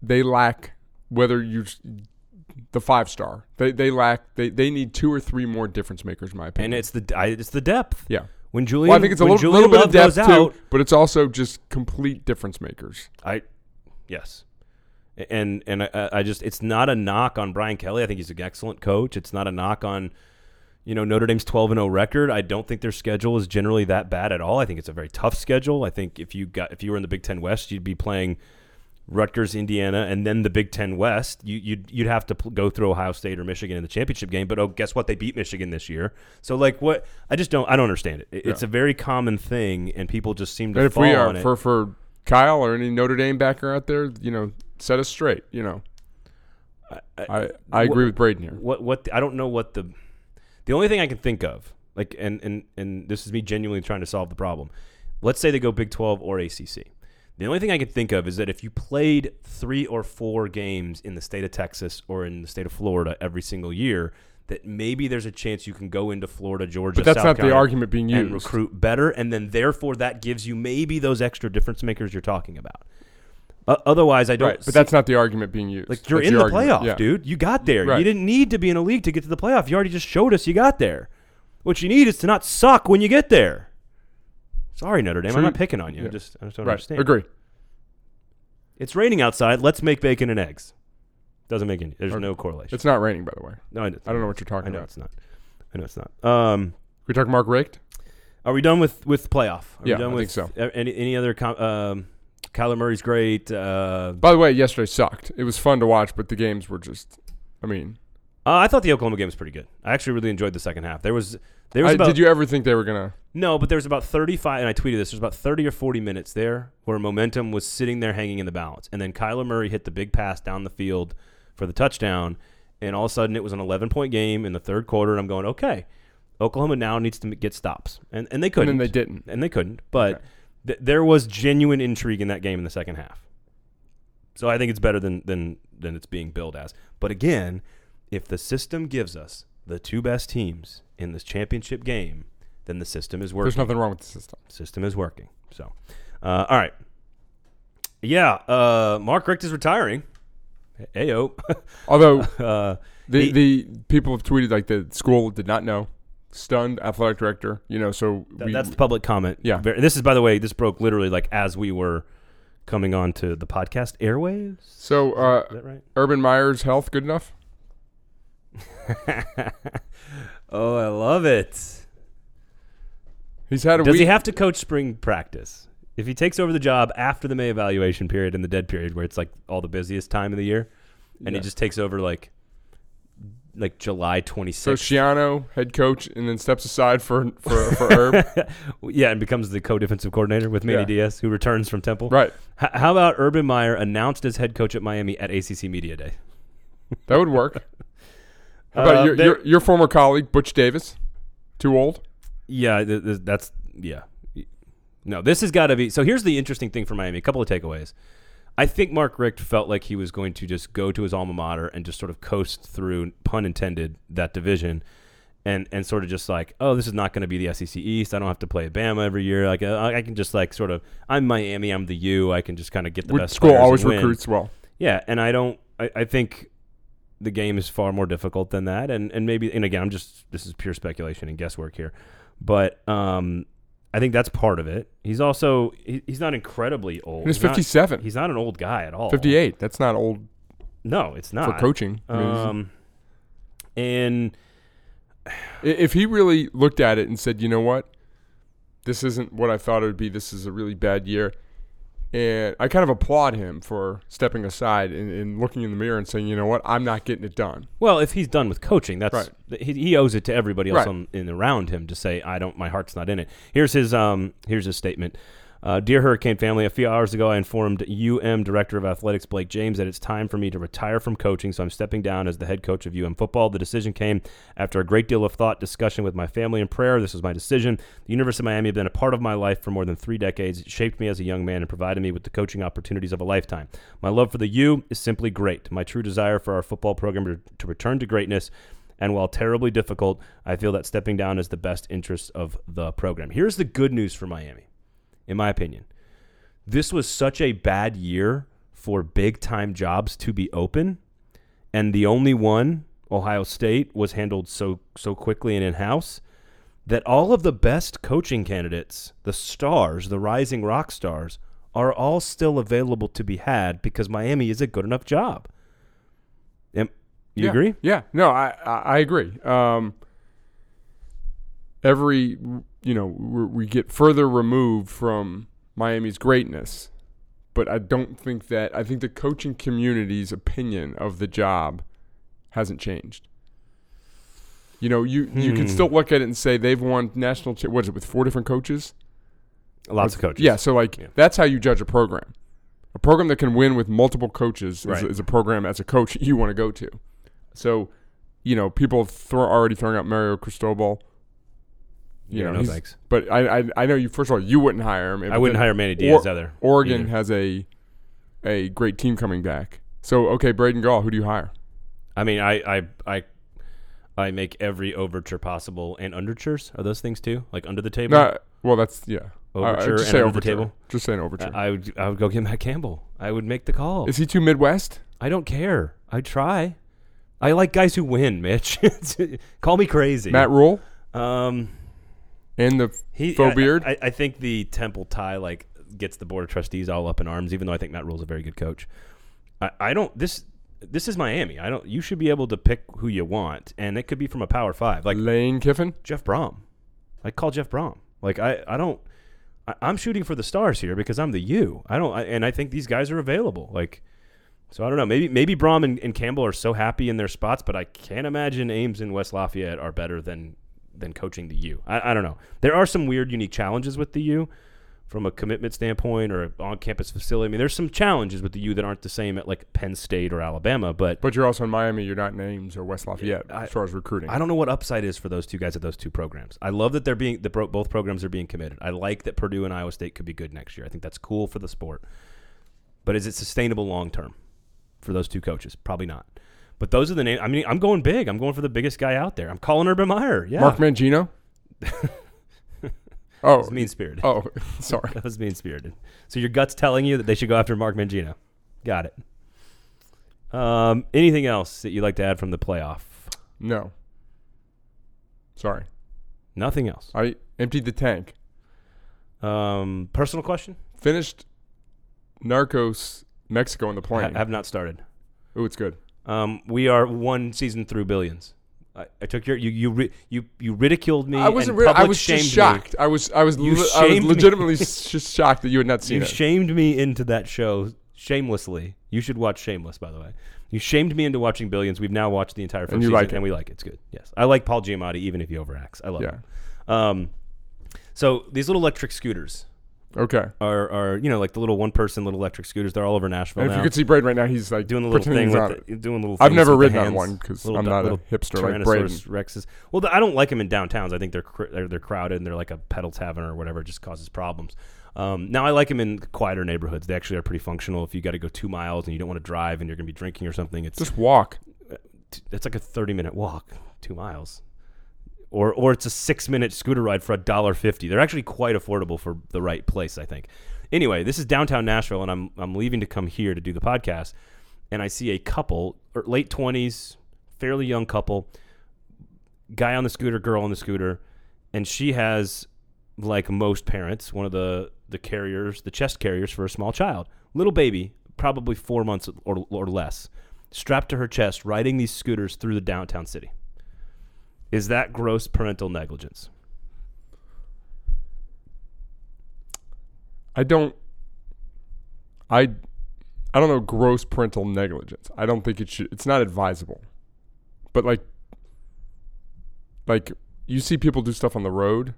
they lack whether you the five star. They they lack they, they need two or three more difference makers, in my opinion. and it's the it's the depth. yeah. When Julian, Well, I think it's a little, little bit of depth too, out, but it's also just complete difference makers. I yes, and and I, I just it's not a knock on Brian Kelly. I think he's an excellent coach. It's not a knock on you know Notre Dame's twelve and zero record. I don't think their schedule is generally that bad at all. I think it's a very tough schedule. I think if you got if you were in the Big Ten West, you'd be playing. Rutgers, Indiana, and then the Big Ten West. You, you'd you'd have to pl- go through Ohio State or Michigan in the championship game. But oh, guess what? They beat Michigan this year. So like, what? I just don't. I don't understand it. It- It's Yeah. a very common thing, and people just seem to And if fall we are it. for for Kyle or any Notre Dame backer out there, you know, set us straight. You know, I I agree with Braden here. what what the- I don't know what the the only thing I can think of like and and and this is me genuinely trying to solve the problem. Let's say they go Big 12 or ACC. The only thing I can think of is that if you played 3 or 4 games in the state of Texas or in the state of Florida every single year that maybe there's a chance you can go into Florida, Georgia, But that's South not the argument being and used. recruit better and then therefore that gives you maybe those extra difference makers you're talking about. Uh, otherwise, I don't Right, but see- that's not the argument being used. like you're That's in the argument. playoff, Yeah. dude. You got there. Right. You didn't need to be in a league to get to the playoff. You already just showed us you got there. What you need is to not suck when you get there. Sorry, Notre Dame. True. I'm not picking on you. I just I just don't Right, understand. agree. It's raining outside. Let's make bacon and eggs. Doesn't make any. There's Okay. no correlation. It's not raining, by the way. no, I, I don't know what you're talking I know about. it's not. I know it's not. Um, We talking Mark Richt? are we done with with playoff? Are Yeah, we done I with think so. Any any other? Com- um, Kyler Murray's great. Uh, By the way, yesterday sucked. It was fun to watch, but the games were just. I mean, uh, I thought the Oklahoma game was pretty good. I actually really enjoyed the second half. There was there was I, about did you ever think they were gonna? No, but there's about 35, and I tweeted this. There's about 30 or 40 minutes there where momentum was sitting there hanging in the balance, and then Kyler Murray hit the big pass down the field for the touchdown, and all of a sudden it was an 11 point game in the third quarter, and I'm going, okay, Oklahoma now needs to get stops, and and they couldn't, then they didn't. and they couldn't, but Okay. th- there was genuine intrigue in that game in the second half. So I think it's better than than than it's being billed as. But again, if the system gives us the two best teams in this championship game, then the system is working There's nothing wrong with the system. system is working. So, uh, all right. Yeah, uh, Mark Richt is retiring. Ayo. Although uh, the He- the people have tweeted like the school did not know. Stunned athletic director. You know, so we, that's the public comment. Yeah. This is, by the way, this broke literally like as we were coming on to the podcast airwaves. so uh, Is that right? Urban Meyer's health good enough? oh, I love it. He's had a Does week. he have to coach spring practice? If he takes over the job after the May evaluation period and the dead period, where it's like all the busiest time of the year, and Yeah. he just takes over like like July 26th. so. Schiano, head coach, and then steps aside for for for Herb. yeah, and becomes the co-defensive coordinator with Manny Yeah. Diaz, who returns from Temple. right. H- how about Urban Meyer announced as head coach at Miami at ACC Media Day? That would work. About Uh, your, your your former colleague Butch Davis? Too old? Yeah, th- th- that's yeah. No, this has got to be. So here's the interesting thing for Miami. A couple of takeaways. I think Mark Richt felt like he was going to just go to his alma mater and just sort of coast through, pun intended, that division, and and sort of just like, oh, this is not going to be the SEC East. I don't have to play Bama every year. Like uh, I I can just like sort of, I'm Miami. I'm the U. I can just kind of get the Would- best. school always recruits well. Yeah, and I don't. I, I think the game is far more difficult than that, and and maybe and again, I'm just this is pure speculation and guesswork here, but um, I think that's part of it. He's also he, he's not incredibly old. He's He's not- 57. He's not an old guy at all. 58. That's not old No, it's not for coaching. Um, and if he really looked at it and said, "You know what? This isn't what I thought it would be. This is a really bad year." And I kind of applaud him for stepping aside and, and looking in the mirror and saying, "You know what? I'm not getting it done." well, if he's done with coaching, that's he, he owes it to everybody else Right. on, in around him to say, "I don't. My heart's not in it." Here's his um. Here's his statement. Uh, Dear Hurricane family, a few hours ago I informed UM Director of Athletics Blake James that it's time for me to retire from coaching, so I'm stepping down as the head coach of UM football. The decision came after a great deal of thought, discussion with my family, and prayer. This was my decision. The University of Miami has been a part of my life for more than three decades. It shaped me as a young man and provided me with the coaching opportunities of a lifetime. My love for the U is simply great. My true desire for our football program to return to greatness. And while terribly difficult, I feel that stepping down is the best interest of the program. Here's the good news for Miami in my opinion. This was such a bad year for big time jobs to be open. and the only one, Ohio State, was handled so so quickly and in house that all of the best coaching candidates, the stars, the rising rock stars, are all still available to be had because Miami is a good enough job. You yeah. agree? Yeah. No, I I, I agree. Um, every you know we we get further removed from Miami's greatness, but I don't think that I think the coaching community's opinion of the job hasn't changed. You know, you you can Hmm. still look at it and say they've won national. Cha- what is it with four different coaches? Lots of coaches. Yeah, so like Yeah. that's how you judge a program. A program that can win with multiple coaches Right. is, is a program as a coach you want to go to. So, you know, people throw already throwing out Mario Cristobal. You Yeah, know, no thanks. But I, I I know you. First of all, you wouldn't hire him. I wouldn't hire Manny Diaz either. Oregon either. has a a great team coming back. So okay, Braden Gall, who do you hire? I mean, I, I, I, I make every overture possible and undertures. Are those things too? Like under the table? No, well, that's yeah. I- I Overture just and say overture. table? Just say an overture. I would, I would go get Matt Campbell. I would make the call. is he too Midwest? I don't care. I try. I like guys who win, Mitch. call me crazy. Matt Rhule Um, and the he, Faux I- beard? I, I think the Temple tie like gets the board of trustees all up in arms. Even though I think Matt Rhule's a very good coach. I, I don't. This, this is Miami. I don't. You should be able to pick who you want, and it could be from a Power Five. Like Lane Kiffin. Jeff Brohm. I call Jeff Brohm. Like I, I don't. I, I'm shooting for the stars here because I'm the U. I don't, I, and I think these guys are available. Like, so I don't know. Maybe maybe Brohm and, and Campbell are so happy in their spots, but I can't imagine Ames and West Lafayette are better than than coaching the U. I, I don't know. There are some weird, unique challenges with the U from a commitment standpoint or on campus facility. I mean, there's some challenges with the U that aren't the same at like Penn State or Alabama, but But you're also in Miami. You're not names or West Lafayette I- as far as recruiting. I don't know what upside is for those two guys at those two programs. I love that they're being that bro- both programs are being committed. I like that Purdue and Iowa State could be good next year. I think that's cool for the sport. But is it sustainable long term for those two coaches? Probably not. But those are the names. I mean, I'm going big. I'm going for the biggest guy out there. I'm calling Urban Meyer. Yeah, Mark Mangino. oh, mean spirited. oh, sorry. That was mean spirited. So your gut's telling you that they should go after Mark Mangino. Got it. Um, anything else that you'd like to add from the playoff? No. Sorry. Nothing else. I emptied the tank. Um, personal question? Finished Narcos Mexico in the plane. I have not started. oh, it's good. Um, we are one season through billions. I, I took your you you ri- you you ridiculed me. I wasn't. I was shamed just me. shocked. I was. I was. You le- I was shamed me. legitimately just shocked that you had not seen You it. shamed me into that show shamelessly. You should watch Shameless, by the way. You shamed me into watching Billions. We've now watched the entire first And you season, like it. and we like it. It's good. Yes, I like Paul Giamatti, even if he overacts. I love Yeah. him. Um, so these little electric scooters okay. are are you know like the little one person little electric scooters. They're all over Nashville And if now. you could see Braden right now, he's like doing the little thing with the, doing little. I've never ridden on one 'cause Little I'm not a hipster like Braden. Rexes. Well, the, I don't like them in downtowns. I think they're cr- they're, they're crowded and they're like a pedal tavern or whatever. It just causes problems. Um, now I like them in quieter neighborhoods. They actually are pretty functional. If you got to go two miles and you don't want to drive and you're going to be drinking or something, it's Just walk. it's like a 30 minute walk, two miles. Or, or it's a six minute scooter ride for a dollar fifty. They're actually quite affordable for the right place, I think. Anyway, this is downtown Nashville, and I'm I'm leaving to come here to do the podcast, and I see a couple, or late twenties, fairly young couple, guy on the scooter, girl on the scooter, and she has, like most parents, one of the the carriers, the chest carriers for a small child, little baby, probably four months or or less, strapped to her chest, riding these scooters through the downtown city. Is that gross parental negligence? I don't. I. I don't know. Gross parental negligence. I don't think it should. It's not advisable. But like. Like you see people do stuff on the road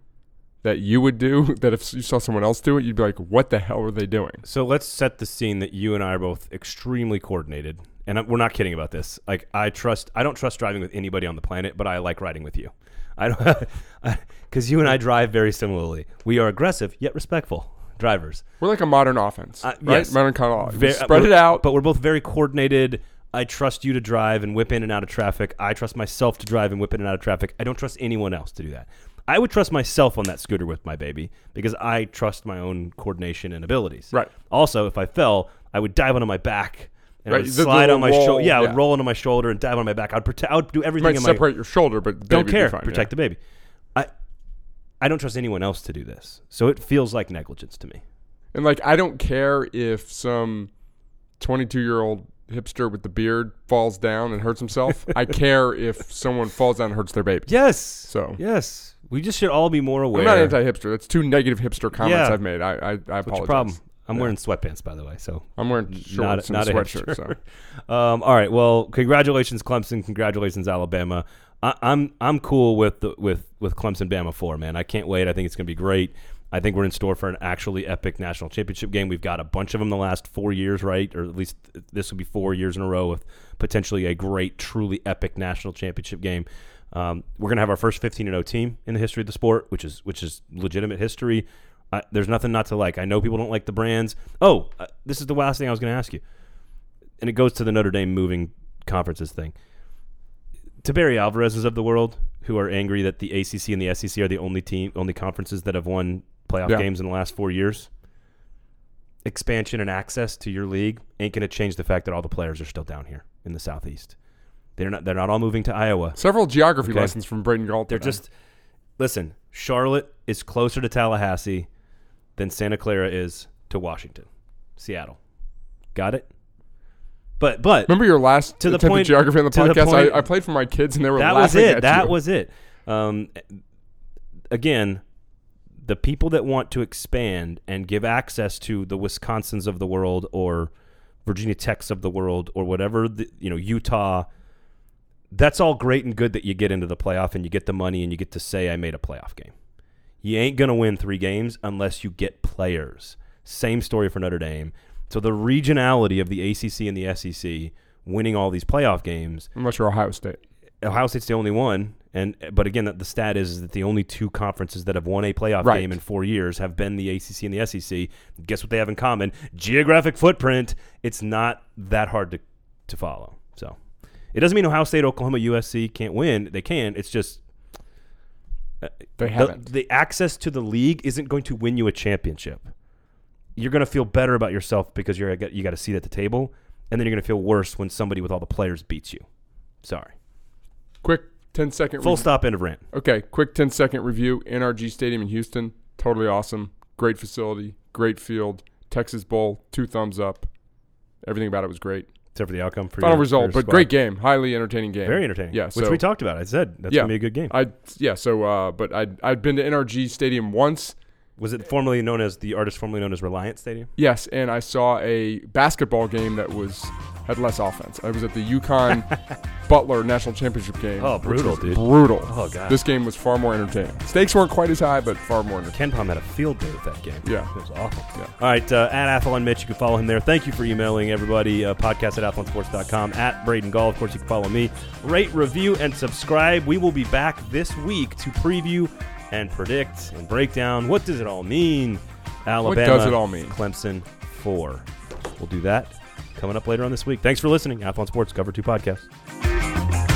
that you would do that if you saw someone else do it you'd be like what the hell are they doing So let's set the scene that you and I are both extremely coordinated, and we're not kidding about this. Like I trust, I don't trust driving with anybody on the planet, but I like riding with you. I don't, because you and I drive very similarly. We are aggressive yet respectful drivers. we're like a modern offense Uh, right yes. modern kind of Ve- spread it out but we're both very coordinated. I trust you to drive and whip in and out of traffic. I trust myself to drive and whip in and out of traffic. I don't trust anyone else to do that. I would trust myself on that scooter with my baby because I trust my own coordination and abilities. Right. Also, if I fell, I would dive onto my back and Right, I would the slide on my shoulder. Yeah, I would yeah. roll onto my shoulder and dive on my back. I'd protect. I would do You everything might in my separate your shoulder, but don't baby would be care. fine, Protect yeah. the baby. I I don't trust anyone else to do this. So it feels like negligence to me. And like, I don't care if some 22 year old hipster with the beard falls down and hurts himself. I care if someone falls down and hurts their baby. Yes. So Yes. We just should all be more aware. I'm not anti-hipster. That's two negative hipster comments Yeah. I've made. I I, I apologize. What's your problem? I'm Yeah. wearing sweatpants, by the way. So I'm wearing shorts not, and not a sweatshirt. So Um, all right. Well, congratulations, Clemson. Congratulations, Alabama. I, I'm I'm cool with the, with with Clemson Bama four. Man, I can't wait. I think it's going to be great. I think we're in store for an actually epic national championship game. We've got a bunch of them the last four years, right? Or at least this will be four years in a row with potentially a great, truly epic national championship game. Um, we're gonna have our first 15 and 0 team in the history of the sport, which is which is legitimate history. I, there's nothing not to like. I know people don't like the brands. Oh, uh, this is the last thing I was going to ask you, and it goes to the Notre Dame moving conferences thing. To Barry Alvarez's of the world, who are angry that the ACC and the SEC are the only team, only conferences that have won playoff Yeah. games in the last four years. Expansion and access to your league ain't going to change the fact that all the players are still down here in the southeast. They're not. They're not all moving to Iowa. several geography Okay. lessons from Braden Gall. They're today. just listen. Charlotte is closer to Tallahassee than Santa Clara is to Washington, Seattle. Got it. But but Remember your last To the point- geography on the to the podcast? point- I, I played for my kids and they were that was it. at That you. was it. Um, again, the people that want to expand and give access to the Wisconsins of the world or Virginia Techs of the world or whatever the, you know Utah. That's all great and good that you get into the playoff and you get the money and you get to say I made a playoff game. You ain't gonna win three games unless you get players. Same story for Notre Dame. So the regionality of the ACC and the SEC winning all these playoff games Unless you're Ohio State. Ohio State's the only one, and but again, the stat is, is that the only two conferences that have won a playoff Right. game in four years have been the ACC and the SEC. Guess what they have in common? Geographic footprint. It's not that hard to to follow. So it doesn't mean Ohio State, Oklahoma, USC can't win. They can. It's just They the, haven't. the access to the league isn't going to win you a championship. You're going to feel better about yourself because you're you got a seat at the table, and then you're going to feel worse when somebody with all the players beats you. Sorry. Quick 10 second Full rev- stop. End of rant. Okay, quick 10 second review. NRG Stadium in Houston, totally awesome. Great facility, great field. Texas Bowl, two thumbs up. Everything about it was great. Except for the outcome for Final your- result, your but squad. great game. Highly entertaining game. Very entertaining. Yeah, which so- we talked about. I said that's Yeah. gonna be a good game. I yeah, so uh but I I'd been to NRG Stadium once. Was it formerly known as the artist formerly known as Reliant Stadium? Yes, and I saw a basketball game that was had less offense. I was at the UConn Butler National Championship game. Oh, brutal, dude. Brutal. Oh god. This game was far more entertaining. Stakes weren't quite as high, but far more entertaining. KenPom had a field day with that game. Yeah. It was awful. Yeah. All right, uh, at Athlon Mitch, you can follow him there. Thank you for emailing everybody. Uh, podcast at athlonsports.com. At Braden Gall, of course, you can follow me. Rate, review, and subscribe. We will be back this week to preview and predict and break down what does it all mean. Alabama. What does it all mean? Clemson 4. We'll do that coming up later on this week. Thanks for listening. Athlon Sports Cover 2 Podcast.